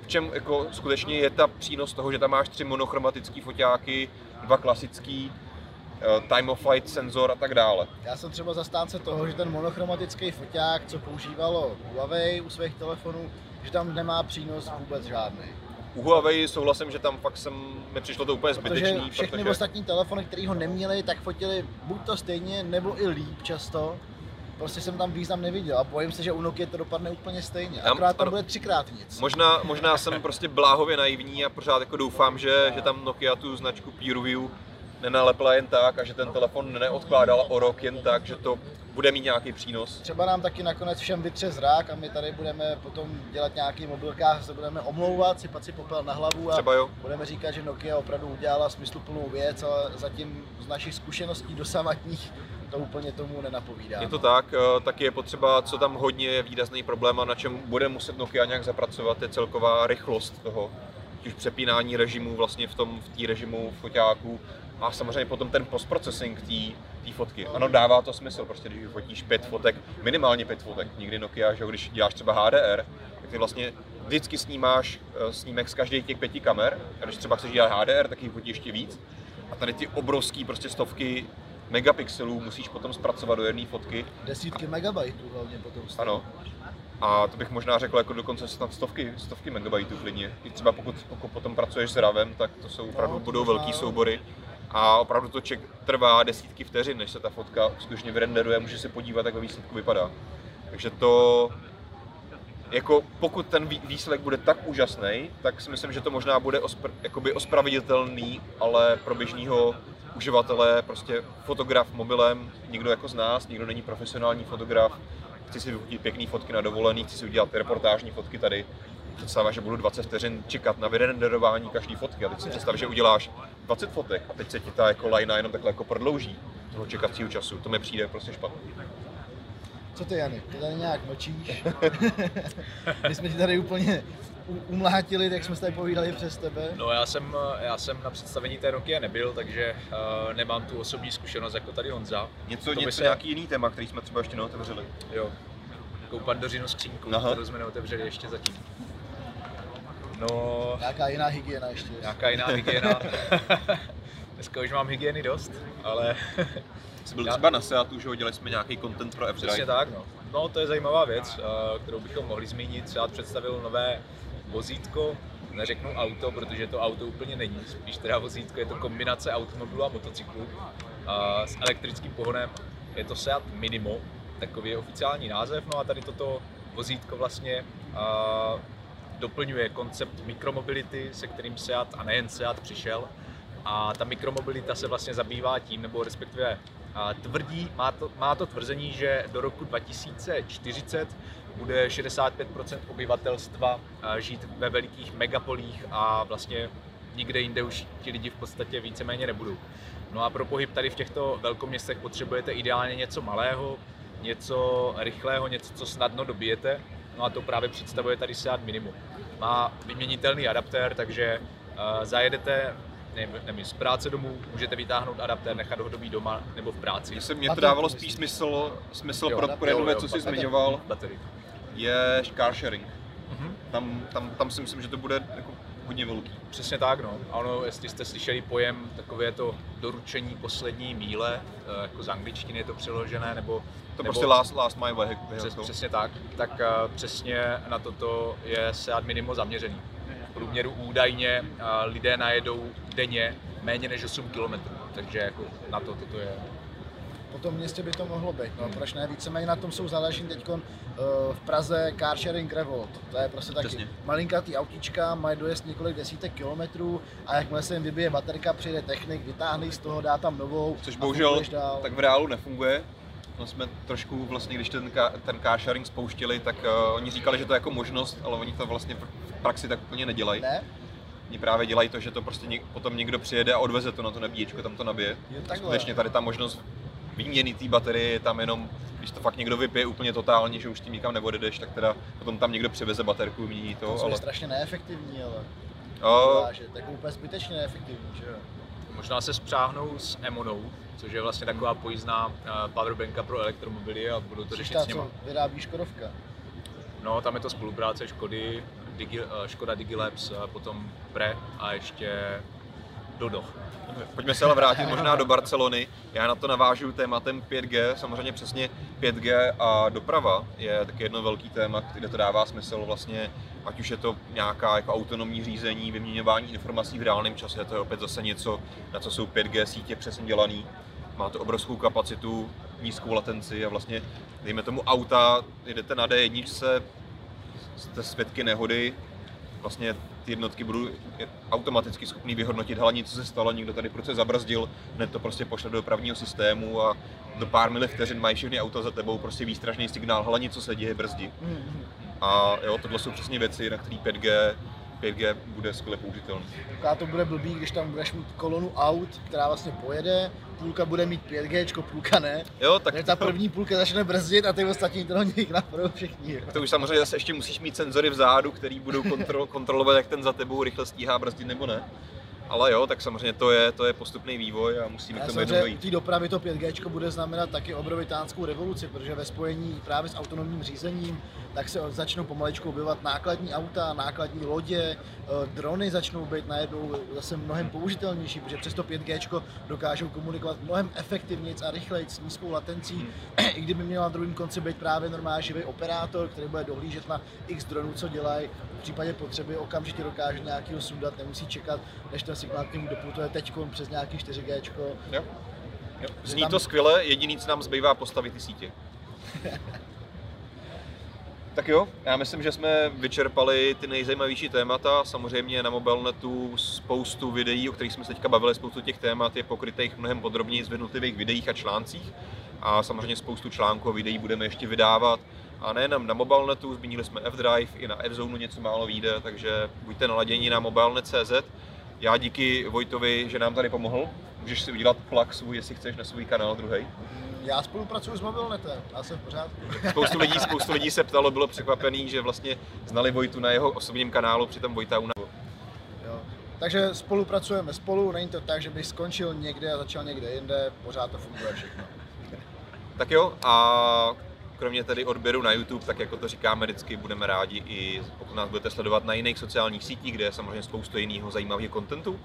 v čem jako skutečně je ta přínos toho, že tam máš tři monochromatické foťáky, dva klasický, eh, time of flight senzor a tak dále. Já jsem třeba zastánce toho, že ten monochromatický foťák, co používalo Huawei u svých telefonů, že tam nemá přínos vůbec žádný. U Huawei souhlasím, že tam fakt jsem, mi přišlo to úplně zbytečný. Protože všechny protože... ostatní telefony, které ho neměli, tak fotili buď to stejně, nebo i líp často prostě jsem tam význam neviděl a bojím se, že u Nokia to dopadne úplně stejně. Akorát tam bude třikrát nic. Možná, možná jsem prostě bláhově naivní a pořád jako doufám, že, že tam Nokia tu značku Peer Review nenalepila jen tak a že ten telefon neodkládala o rok jen tak, že to bude mít nějaký přínos. Třeba nám taky nakonec všem vytře zrák a my tady budeme potom dělat nějaký mobilkách, se budeme omlouvat, sypat si popel na hlavu a Třeba jo. budeme říkat, že Nokia opravdu udělala smysluplnou věc, ale zatím z našich zkušeností dosavatních to úplně tomu nenapovídá. Je to tak, eh, taky je potřeba, co tam hodně je výrazný problém a na čem bude muset Nokia nějak zapracovat, je celková rychlost toho, už přepínání režimu vlastně v tom v té režimu foťáku a samozřejmě potom ten postprocessing té fotky. Ano, dává to smysl, prostě když fotíš pět fotek, minimálně pět fotek, nikdy Nokia, že když děláš třeba HDR, tak ty vlastně vždycky snímáš eh, snímek z každých těch pěti kamer, a když třeba chceš dělat HDR, tak jich fotíš ještě víc. A tady ty obrovský prostě stovky megapixelů musíš potom zpracovat do jedné fotky. Desítky megabajtů hlavně potom. Ano. A to bych možná řekl jako dokonce snad stovky, stovky megabajtů klidně. I třeba pokud, pokud potom pracuješ s RAVem, tak to jsou opravdu no, to budou velký soubory. A opravdu to ček trvá desítky vteřin, než se ta fotka skutečně vyrenderuje, může se podívat, jak ve výsledku vypadá. Takže to, jako pokud ten výsledek bude tak úžasný, tak si myslím, že to možná bude ospr, jakoby ospravedlitelný, ale pro běžného uživatele, prostě fotograf mobilem, někdo jako z nás, někdo není profesionální fotograf, chci si vyfotit pěkné fotky na dovolený, chci si udělat reportážní fotky tady, představa, že budu 20 vteřin čekat na vyrenderování každé fotky a teď si představ, že uděláš 20 fotek a teď se ti ta jako lajna jenom takhle jako prodlouží toho čekacího času. To mi přijde prostě špatně. Co ty, Jany? Ty tady nějak mlčíš? My jsme ti tady úplně umlátili, tak jsme se tady povídali přes tebe. No já jsem, já jsem na představení té Nokia nebyl, takže uh, nemám tu osobní zkušenost jako tady Honza. Něco, to něco se... nějaký jiný téma, který jsme třeba ještě neotevřeli. Jo, takovou pandořinu skřínku, Aha. kterou jsme neotevřeli ještě zatím. No... Nějaká jiná hygiena ještě. Nějaká jiná hygiena. Dneska už mám hygieny dost, ale... Jsi byl já... třeba na Seatu, že dělali jsme nějaký content pro f Přesně tak, no. No, to je zajímavá věc, eh, kterou bychom mohli zmínit. Seat představil nové vozítko, neřeknu auto, protože to auto úplně není, spíš teda vozítko, je to kombinace automobilu a motocyklu a s elektrickým pohonem. Je to Seat Minimo, takový je oficiální název, no a tady toto vozítko vlastně a, doplňuje koncept mikromobility, se kterým Seat a nejen Seat přišel. A ta mikromobilita se vlastně zabývá tím, nebo respektive tvrdí, má to, má to tvrzení, že do roku 2040 bude 65% obyvatelstva žít ve velikých megapolích a vlastně nikde jinde už ti lidi v podstatě víceméně nebudou. No a pro pohyb tady v těchto velkoměstech potřebujete ideálně něco malého, něco rychlého, něco, co snadno dobijete. No a to právě představuje tady Seat Minimum. Má vyměnitelný adaptér, takže uh, zajedete nevím, z práce domů, můžete vytáhnout adaptér, nechat ho dobít doma nebo v práci. Mně, mě to dávalo spíš smysl, smysl jo, pro, pro jednu věc, co jsi zmiňoval, je car sharing. Mm-hmm. Tam, tam, tam si myslím, že to bude jako hodně velký. Přesně tak, no. A ono, jestli jste slyšeli pojem takové to doručení poslední míle, eh, jako z angličtiny je to přeložené, nebo... To nebo, prostě last, last my vehicle. Přes, přesně tak, tak uh, přesně na toto je Seat Minimo zaměřený průměru údajně lidé najedou denně méně než 8 km, takže jako na to toto je po tom městě by to mohlo být, no proč ne, víceméně na tom jsou záleží teď uh, v Praze car sharing Revolt, to je prostě taky Přesně. malinkatý autíčka, mají dojezd několik desítek kilometrů a jakmile se jim vybije baterka, přijde technik, vytáhne z toho, dá tam novou Což bohužel tak v reálu nefunguje, No jsme trošku vlastně, když ten, ten car sharing spouštili, tak uh, oni říkali, že to je jako možnost, ale oni to vlastně v praxi tak úplně nedělají. Ne? Oni právě dělají to, že to prostě něk, potom někdo přijede a odveze to na to nabíječko, tam to nabije. Je Skutečně tady ta možnost výměny té baterie je tam jenom, když to fakt někdo vypije úplně totálně, že už tím nikam neodjedeš, tak teda potom tam někdo přiveze baterku, mění to. To ale... je strašně neefektivní, ale. O... Tak úplně zbytečně neefektivní, že jo. Možná se spřáhnou s Emonou, což je vlastně taková pojízdná eh, powerbanka pro elektromobily a budu to řešit s nimi. vyrábí Škodovka. No, tam je to spolupráce Škody, Digi, eh, Škoda Digilabs, potom Pre a ještě Dodo. Pojďme se ale vrátit možná do Barcelony. Já na to navážu tématem 5G. Samozřejmě přesně 5G a doprava je taky jedno velký téma, kde to dává smysl vlastně, ať už je to nějaká jako autonomní řízení, vyměňování informací v reálném čase, to je opět zase něco, na co jsou 5G sítě přesně dělaný. Má to obrovskou kapacitu, nízkou latenci a vlastně, dejme tomu auta, jedete na D1, jste svědky nehody, vlastně ty jednotky budou automaticky schopný vyhodnotit, hele, něco se stalo, někdo tady proces zabrzdil, hned to prostě pošle do dopravního systému a do pár mili vteřin mají všechny auta za tebou prostě výstražný signál, hele, něco se děje, brzdi. A jo, tohle jsou přesně věci, na které 5G 5G bude skvěle použitelný. A to bude blbý, když tam budeš mít kolonu aut, která vlastně pojede, půlka bude mít 5G, půlka ne. Jo, tak ta první půlka začne brzdit a ty ostatní to něk naprou všichni. To už samozřejmě zase ještě musíš mít senzory vzadu, který budou kontrol, kontrolovat, jak ten za tebou rychle stíhá brzdit nebo ne. Ale jo, tak samozřejmě to je, to je postupný vývoj a musíme k tomu jednou dojít. V té dopravě to 5G bude znamenat taky obrovitánskou revoluci, protože ve spojení právě s autonomním řízením tak se začnou pomaličku objevovat nákladní auta, nákladní lodě, eh, drony začnou být najednou zase mnohem použitelnější, protože přes to 5G dokážou komunikovat mnohem efektivněji a rychleji s nízkou latencí, hmm. i kdyby měl na druhém konci být právě normální živý operátor, který bude dohlížet na x dronů, co dělají, v případě potřeby okamžitě dokáže nějakého sundat, nemusí čekat, než ten signál k němu doputuje teď přes nějaký 4G. Jo. Jo. Zní to skvěle, jediný, co nám zbývá postavit ty sítě. Tak jo, já myslím, že jsme vyčerpali ty nejzajímavější témata. Samozřejmě na mobilnetu spoustu videí, o kterých jsme se teďka bavili, spoustu těch témat je pokrytých mnohem podrobněji v jednotlivých videích a článcích. A samozřejmě spoustu článků a videí budeme ještě vydávat. A nejenom na mobilnetu, zmínili jsme F-Drive, i na F-Zone něco málo vyjde, takže buďte naladěni na mobilnet.cz. Já díky Vojtovi, že nám tady pomohl. Můžeš si udělat plak svůj, jestli chceš, na svůj kanál druhý. Já spolupracuju s mobilnetem, já jsem v pořádku. Spoustu lidí, spoustu lidí se ptalo, bylo překvapený, že vlastně znali Vojtu na jeho osobním kanálu, přitom Vojta u nás. Jo. Takže spolupracujeme spolu, není to tak, že bych skončil někde a začal někde jinde, pořád to funguje všechno. Tak jo, a kromě tedy odběru na YouTube, tak jako to říkáme vždycky, budeme rádi i pokud nás budete sledovat na jiných sociálních sítích, kde je samozřejmě spoustu jiného zajímavého kontentu.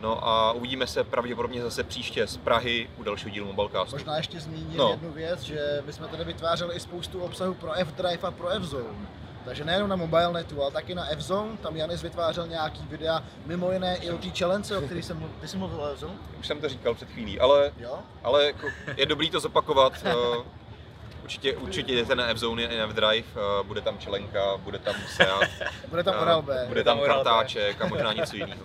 No a uvidíme se pravděpodobně zase příště z Prahy u dalšího dílu Mobilecastu. Možná ještě zmíním No. jednu věc, že bychom tady vytvářeli i spoustu obsahu pro F-Drive a pro F-Zone. Takže nejenom na MobileNetu, ale taky na F-Zone. Tam Janis vytvářel nějaký videa, mimo jiné i o té challenge, o který jsem mluvil. Ty jsi mluvil o F-Zone? Už jsem to říkal před chvílí, ale, Jo? ale jako je dobrý to zopakovat. Určitě, určitě jdete na F-Zone i na F-Drive, eh, bude tam čelenka, bude tam Seat, Bude tam Oral B. bude tam kartáček a možná něco jiného.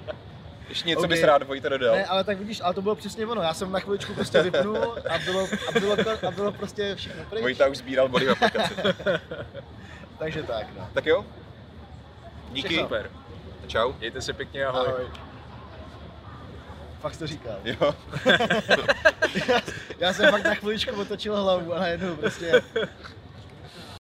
Ještě něco Ok. bys rád Vojta dodal? Ne, ale tak vidíš, ale to bylo přesně ono. Já jsem na chviličku prostě vypnul a bylo, a bylo, to, a bylo prostě všechno pryč. Vojta už sbíral body v aplikaci. Takže tak, no. Tak jo? Díky. Všechno. Super. Čau. Mějte se pěkně, ahoj. Ahoj. Fakt jsi to říkal. Jo. Já jsem fakt na chviličku otočil hlavu a najednou prostě